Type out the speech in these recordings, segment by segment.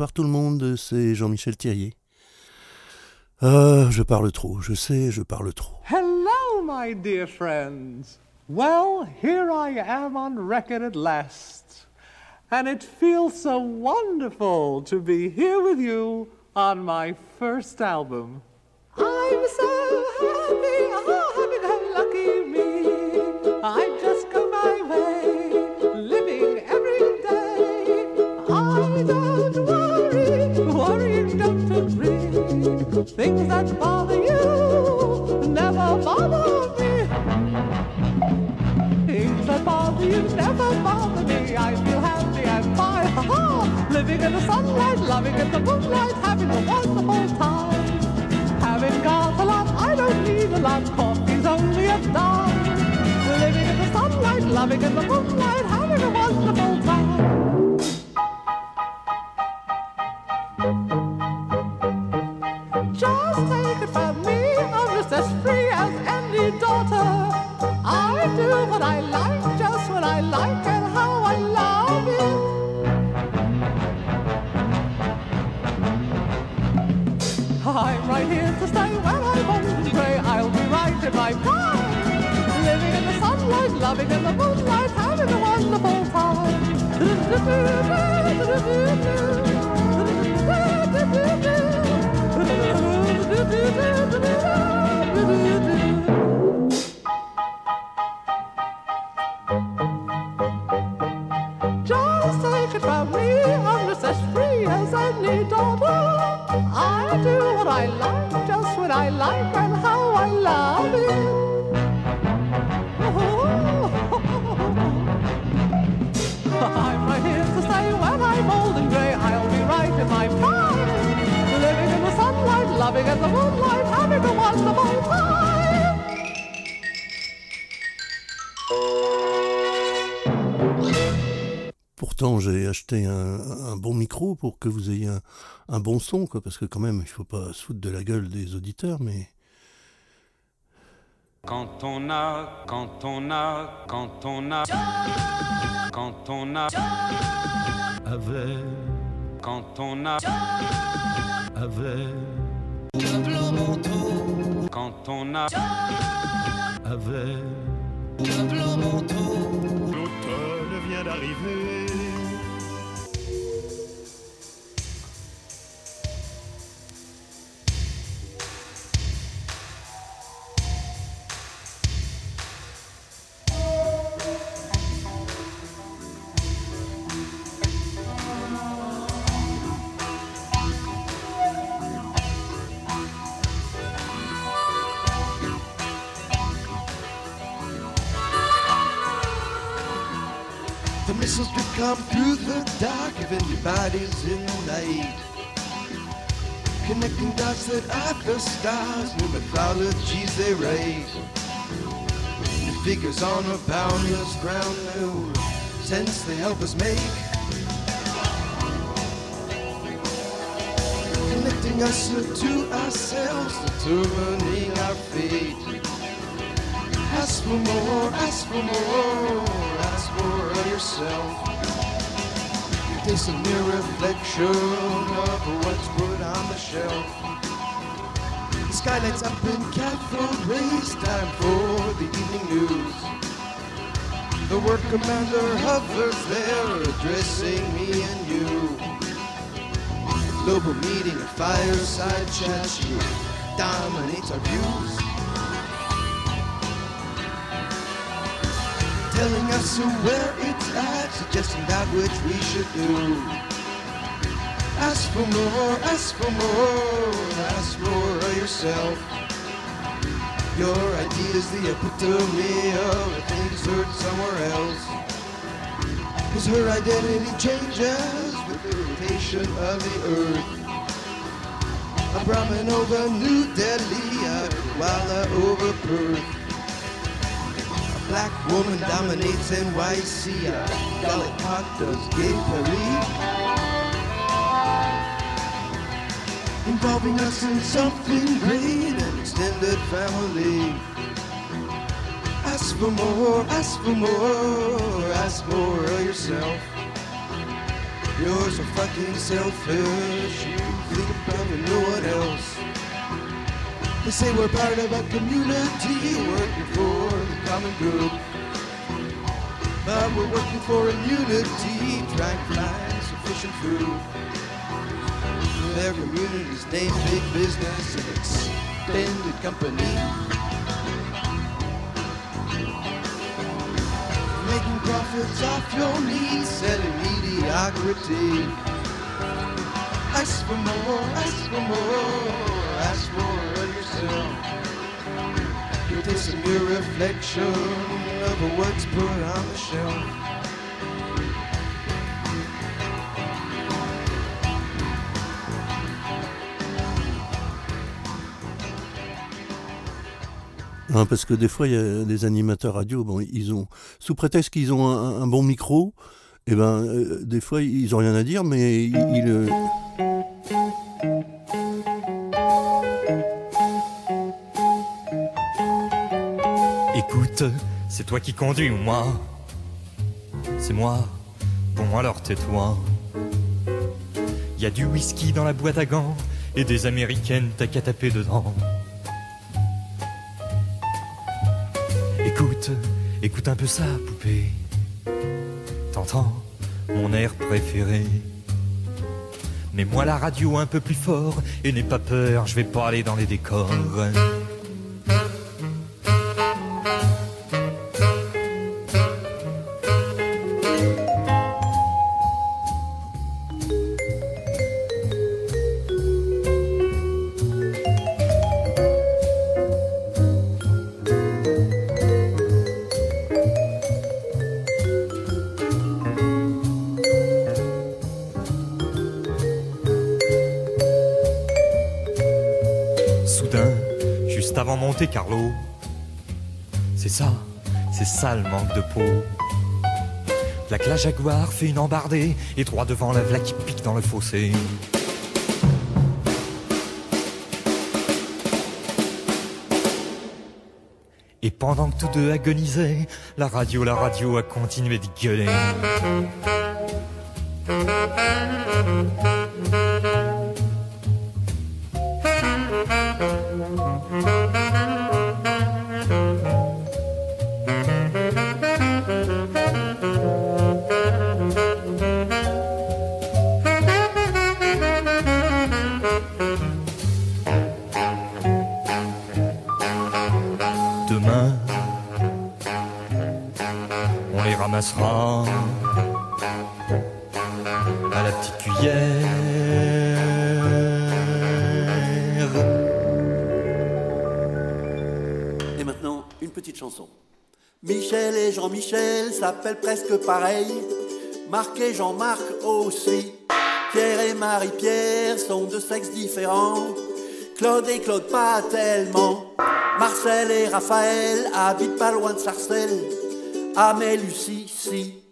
Bonsoir tout le monde, c'est Jean-Michel Thierry. Euh, je parle trop, je sais, je parle trop. Hello, my dear friends. Well, here I am on record at last. And it feels so wonderful to be here with you on my first album. Things that bother you never bother me. Things that bother you never bother me. I feel happy and fine, ha. Living in the sunlight, loving in the moonlight, having a wonderful time. Having got a lot, I don't need a lot. Coffee's only a dime. Living in the sunlight, loving in the moonlight, J'ai acheté un, un bon micro pour que vous ayez un, un bon son, quoi, parce que quand même, il faut pas se foutre de la gueule des auditeurs, mais Quand on a, quand on a, quand on a, quand on a, Avec, quand on a, avec, quand on a, avec. L'automne vient d'arriver. Missiles could come through the dark if anybody's in the night. Connecting dots that are the stars, new mythologies they write. New figures on a boundless ground, new sense they help us make. Connecting us to ourselves, determining our fate. Ask for more, ask for more, ask of yourself. Taste a mere reflection of what's put on the shelf. The sky lights up in cathode rays, time for the evening news. The work commander hovers there, addressing me and you. Global meeting, a fireside chat, she dominates our views. Telling us where it's at, suggesting that which we should do. Ask for more, ask for more, ask more of yourself. Your idea's the epitome of the things heard somewhere else. Cause her identity changes with the rotation of the earth. A Brahmin over New Delhi, a Kuala over Perth. Black woman dominates NYC. A Lollipop does gay Paris. Involving us in something great, an extended family. Ask for more, ask for more, ask more of yourself. You're so fucking selfish. You think about no one else. They say we're part of a community working for common good. But we're working for immunity, trying to find sufficient food. Their community's named big business and extended company. Making profits off your knees, selling mediocrity. Ask for more, ask for more, ask of yourself. You'll taste some your reflection of what's put on the shelf. Hein, parce que des fois, il y a des animateurs radio, bon, ils ont, sous prétexte qu'ils ont un, bon micro, et ben, euh, des fois, ils ont rien à dire, mais ils. ils, c'est toi qui conduis moi C'est moi. Bon alors tais-toi. Y a du whisky dans la boîte à gants et des américaines t'as qu'à taper dedans. Écoute, écoute un peu ça, poupée. T'entends? Mon air préféré Mets-moi la radio un peu plus fort et n'aie pas peur, je vais pas aller dans les décors. Carlo, c'est ça, c'est ça le manque de peau. La Jaguar fait une embardée et droit devant la vla qui pique dans le fossé. Et pendant que tous deux agonisaient, la radio, la radio a continué de gueuler. Presque pareil. Marc et Jean-Marc aussi. Pierre et Marie-Pierre sont de sexes différents. Claude et Claude pas tellement. Marcel et Raphaël habitent pas loin de Sarcelles. Amé, Lucie, si.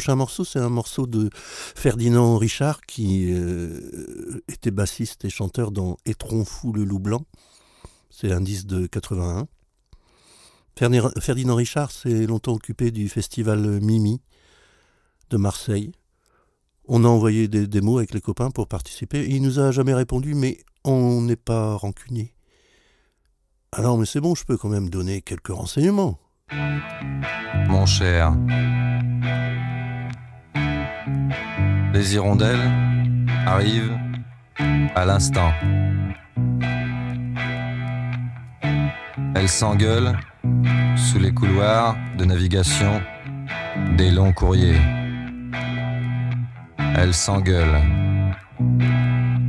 Prochain morceau, c'est un morceau de Ferdinand Richard qui euh, était bassiste et chanteur dans Étron fou le loup blanc. C'est disque de 81. Ferdi- Ferdinand Richard s'est longtemps occupé du festival Mimi de Marseille. On a envoyé des démos avec les copains pour participer. Il nous a jamais répondu, mais on n'est pas rancunier. Alors, mais c'est bon, je peux quand même donner quelques renseignements. Mon cher, les hirondelles arrivent à l'instant. Elles s'engueulent sous les couloirs de navigation des longs courriers. Elles s'engueulent,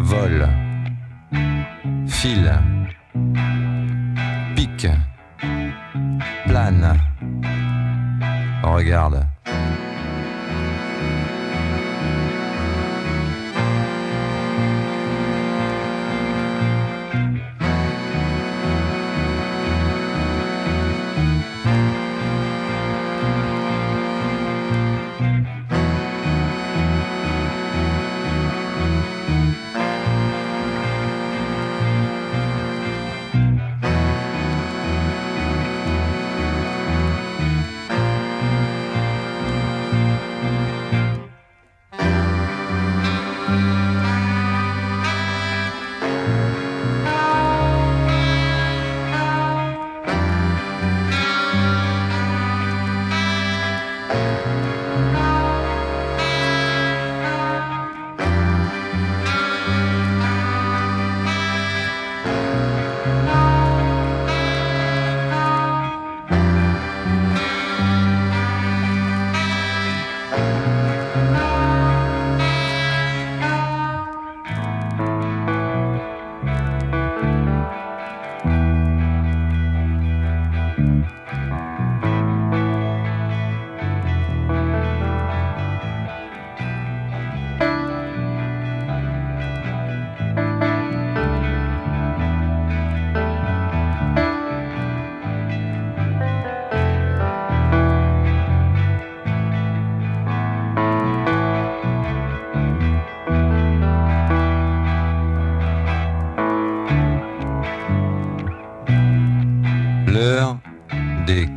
volent, filent, piquent, planent. Regarde.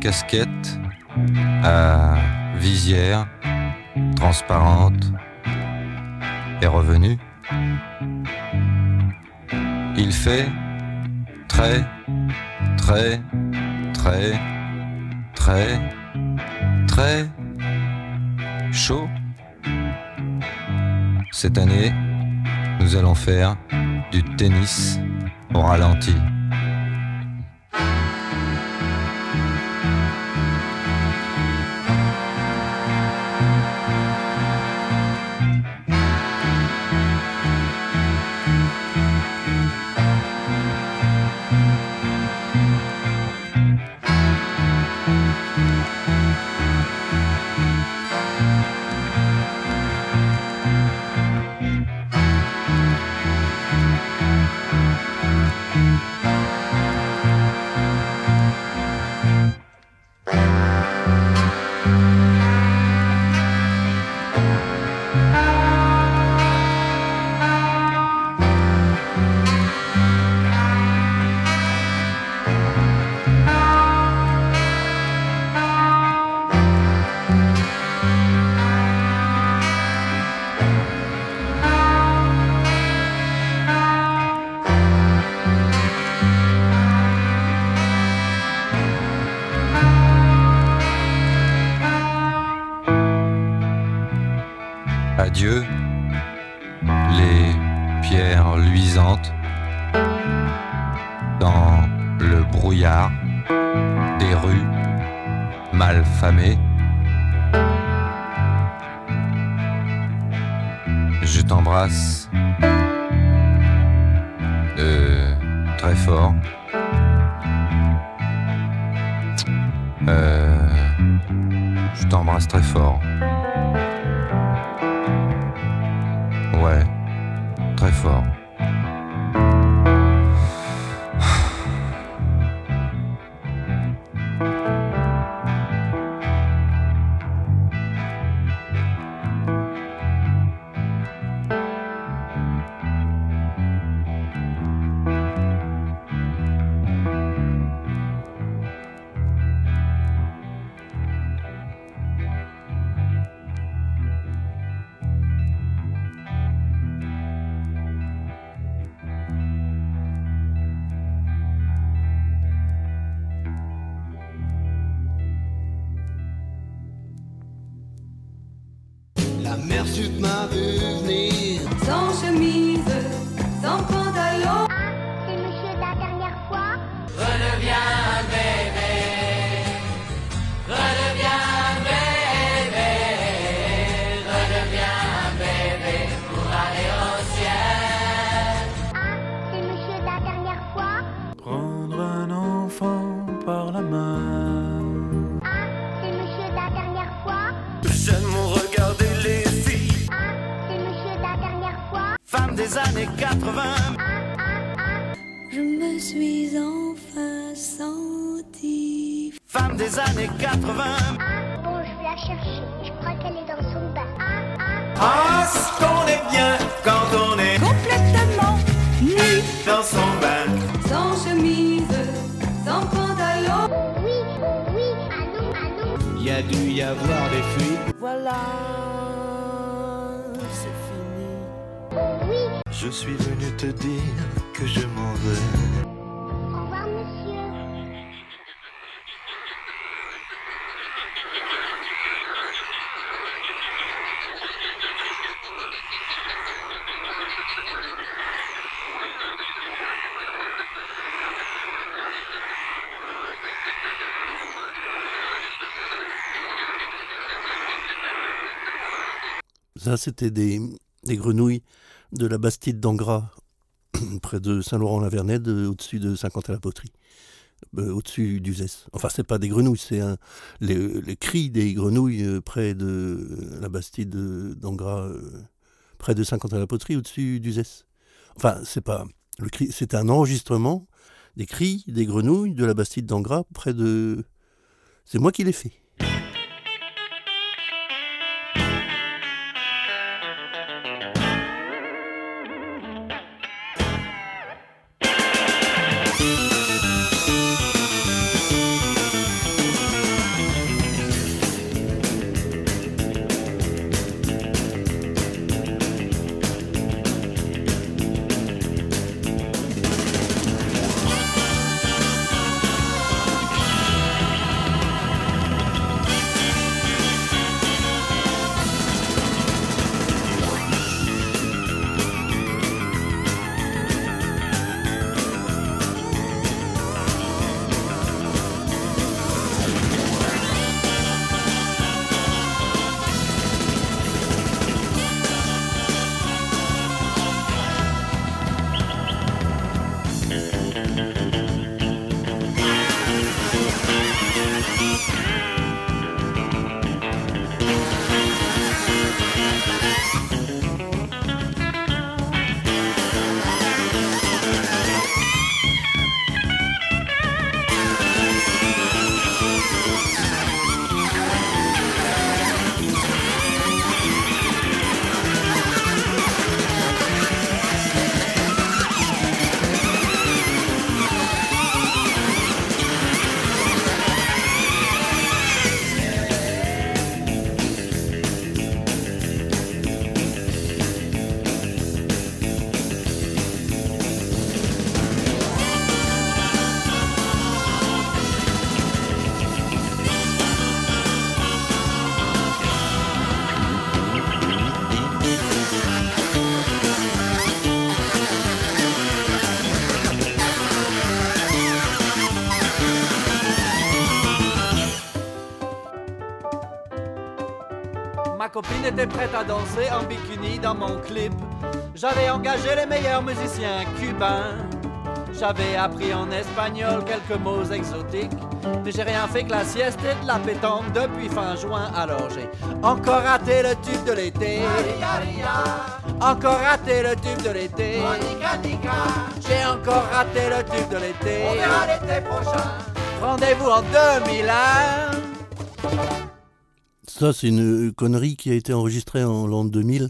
Des casquettes à visière transparente est revenue. Il fait très, très, très, très, très chaud. Cette année, nous allons faire du tennis au ralenti. Très fort. Euh, je t'embrasse très fort. Ouais, des années 80. Je me suis enfin sentie. Femmes des années 80. Bon, je vais la chercher. Je crois qu'elle est dans son bain. Ah, ce qu'on est bien quand on est Complètement nu. dans son bain. Sans chemise, sans pantalon. Oh oui, oh oui, à nous, à nous. Il y a dû y avoir des fuites. Voilà, Je suis venu te dire que je m'en vais. au revoir monsieur. Ça, c'était des, des grenouilles de la Bastide d'Angras, près de Saint-Laurent-la-Vernède, au-dessus de Saint-Quentin-la-Poterie, euh, au-dessus d'Uzès. Enfin, c'est pas des grenouilles, c'est les, cris des grenouilles euh, près de euh, la Bastide d'Angras, près de Saint-Quentin-la-Poterie, au-dessus d'Uzès. Enfin, c'est pas le cri, c'est un enregistrement des cris des grenouilles de la Bastide d'Angras, près de. C'est moi qui l'ai fait. Prête à danser en bikini dans mon clip. J'avais engagé les meilleurs musiciens cubains. J'avais appris en espagnol quelques mots exotiques. Mais j'ai rien fait que la sieste et de la pétanque depuis fin juin. Alors j'ai encore raté le tube de l'été. Encore raté le tube de l'été. J'ai encore raté le tube de l'été. On verra l'été prochain. Rendez-vous en 2001. Ça, c'est une connerie qui a été enregistrée en l'an 2000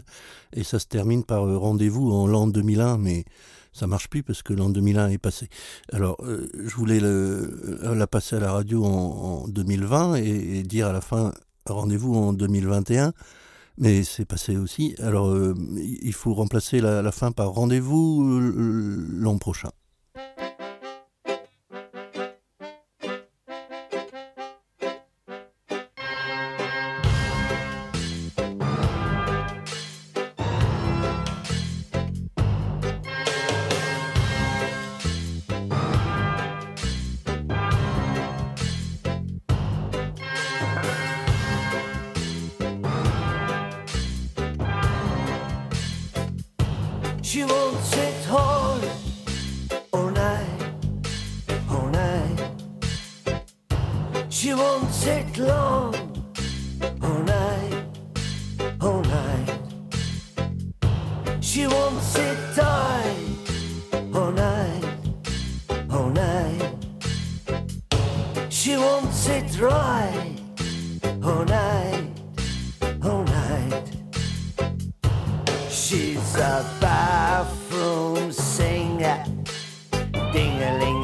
et ça se termine par euh, rendez-vous en l'an 2001, mais ça marche plus parce que l'an 2001 est passé. Alors, euh, je voulais le- la passer à la radio en, en 2020 et, et dire à la fin rendez-vous en 2021, mais c'est passé aussi. Alors, euh, il faut remplacer la, la fin par rendez-vous euh, l'an prochain. Ding a ling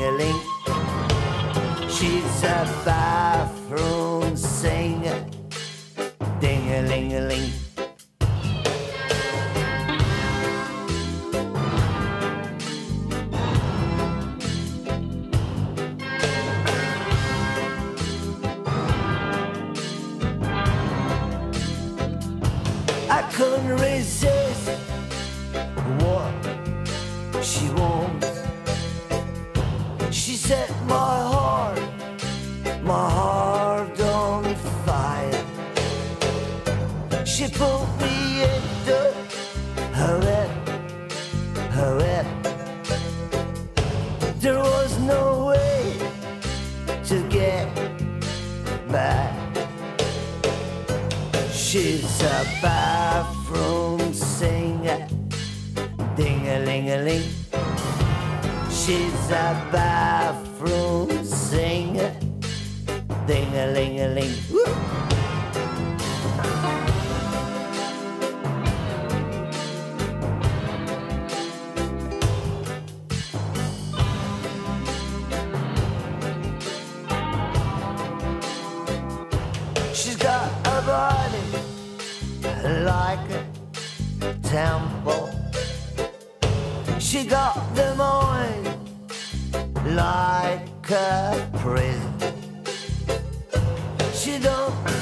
like a temple. She got the mind like a prison. She don't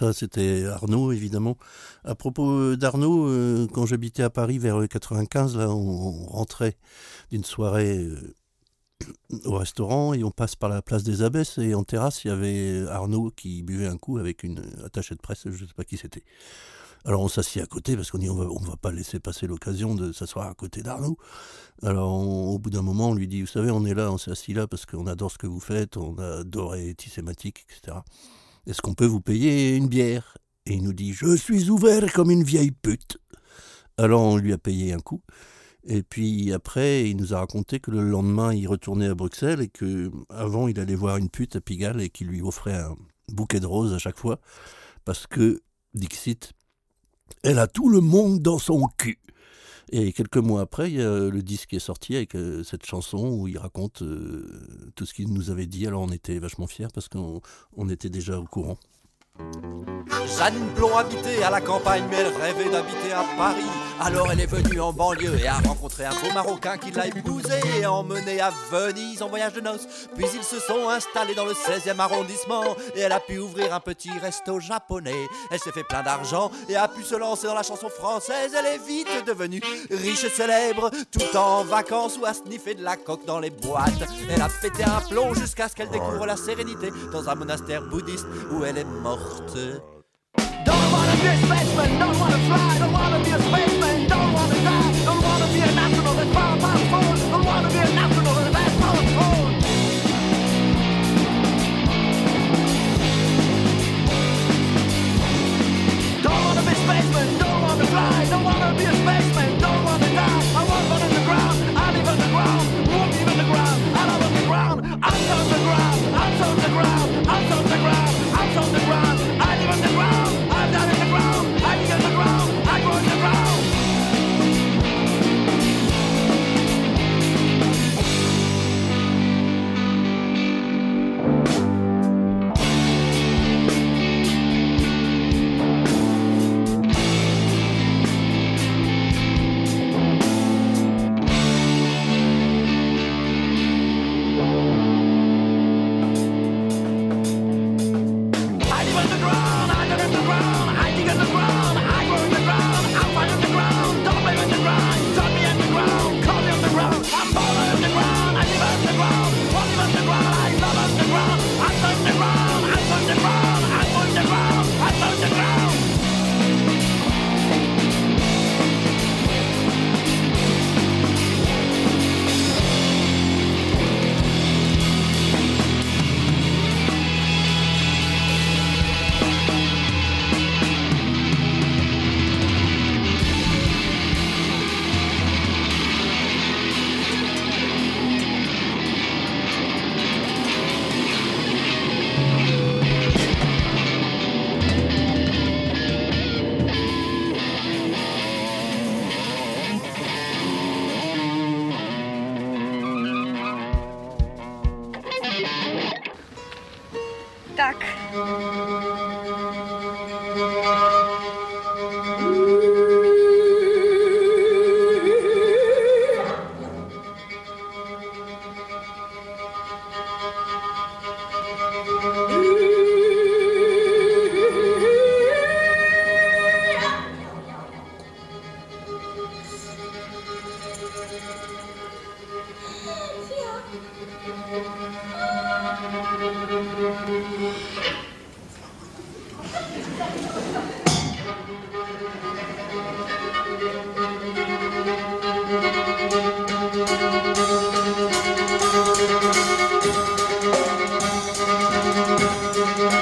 ça, c'était Arnaud, évidemment. À propos d'Arnaud, euh, quand j'habitais à Paris vers le 95, là, on, rentrait d'une soirée euh, au restaurant et on passe par la place des Abbesses et en terrasse, il y avait Arnaud qui buvait un coup avec une attachée de presse, je ne sais pas qui c'était. Alors on s'assied à côté parce qu'on dit on va, va pas laisser passer l'occasion de s'asseoir à côté d'Arnaud. Alors au bout d'un moment, on lui dit, vous savez, on est là, on s'est assis là parce qu'on adore ce que vous faites, on adore Tissématique, etc. Est-ce qu'on peut vous payer une bière? Et il nous dit, je suis ouvert comme une vieille pute. Alors on lui a payé un coup. Et puis après, il nous a raconté que le lendemain, il retournait à Bruxelles et que avant, il allait voir une pute à Pigalle et qu'il lui offrait un bouquet de roses à chaque fois parce que, Dixit, elle a tout le monde dans son cul. Et quelques mois après, le disque est sorti avec euh, cette chanson où il raconte euh, tout ce qu'il nous avait dit. Alors on était vachement fiers parce qu'on on était déjà au courant. Jeanne Blond habitait à la campagne, mais elle rêvait d'habiter à Paris. Alors elle est venue en banlieue et a rencontré un beau Marocain qui l'a épousé et emmené à Venise en voyage de noces. Puis ils se sont installés dans le 16e arrondissement et elle a pu ouvrir un petit resto japonais. Elle s'est fait plein d'argent et a pu se lancer dans la chanson française. Elle est vite devenue riche et célèbre, tout en vacances ou à sniffer de la coque dans les boîtes. Elle a pété un plomb jusqu'à ce qu'elle découvre la sérénité dans un monastère bouddhiste où elle est morte. 普通。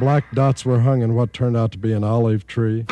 Black dots were hung in what turned out to be an olive tree.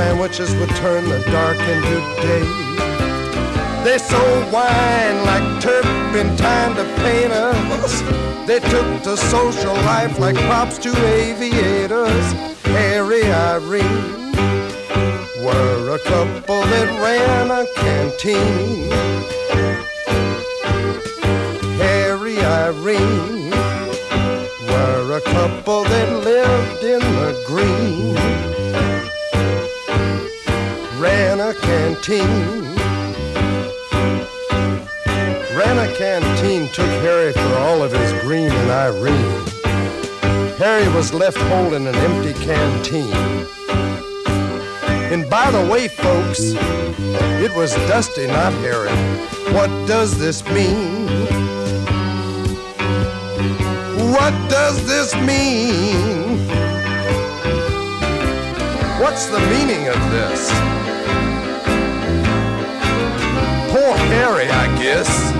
Sandwiches would turn the dark into day. They sold wine like turpentine to painters. They took to social life like props to aviators. Harry Irene were a couple that ran a canteen. Harry Irene were a couple that lived in the green. Canteen. Ran a canteen took Harry for all of his green and Irene. Harry was left holding an empty canteen. And by the way, folks, it was Dusty, not Harry. What does this mean? What does this mean? What's the meaning of this? Harry, I guess.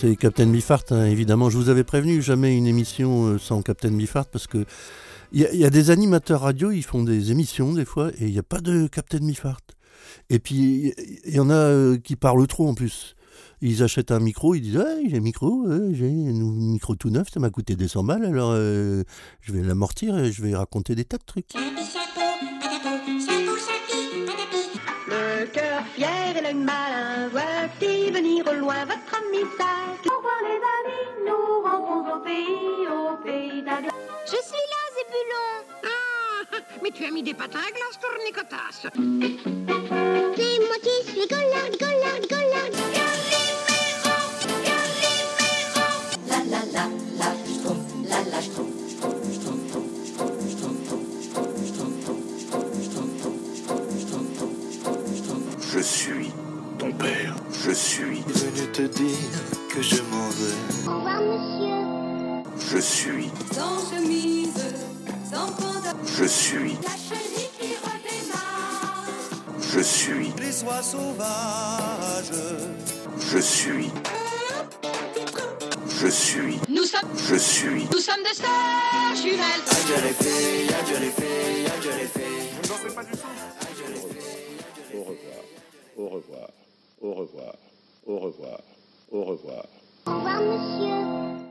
C'est Captain Bifart, hein, évidemment. Je vous avais prévenu, jamais une émission euh, sans Captain Bifart, parce que il y, a- il y a des animateurs radio, ils font des émissions des fois, et il n'y a pas de Captain Bifart. Et puis, il y en a euh, qui parlent trop en plus. Ils achètent un micro, ils disent Ah, j'ai un micro, euh, j'ai un micro tout neuf, ça m'a coûté des 100 balles, alors euh, je vais l'amortir et je vais raconter des tas de trucs. Le cœur fier et l'œil malin, voici venir au loin votre ami. Au revoir les amis, nous rentrons au pays, au pays d'Adèle. Je suis là, Zébulon. Ah, mais tu as mis des patins à glace, tournicotas. C'est moi qui suis Gollard, Gollard, Gollard. Te dire que je m'en vais. Au revoir, monsieur. Je suis, Sans chemise, sans pantalon, je suis, la chenille qui redémarre. je suis, Les oies sauvages. je suis, je suis, Nous sommes, je suis. nous sommes des stars jumelles. Au revoir, au revoir, au revoir, au revoir. Au revoir. Au revoir, monsieur.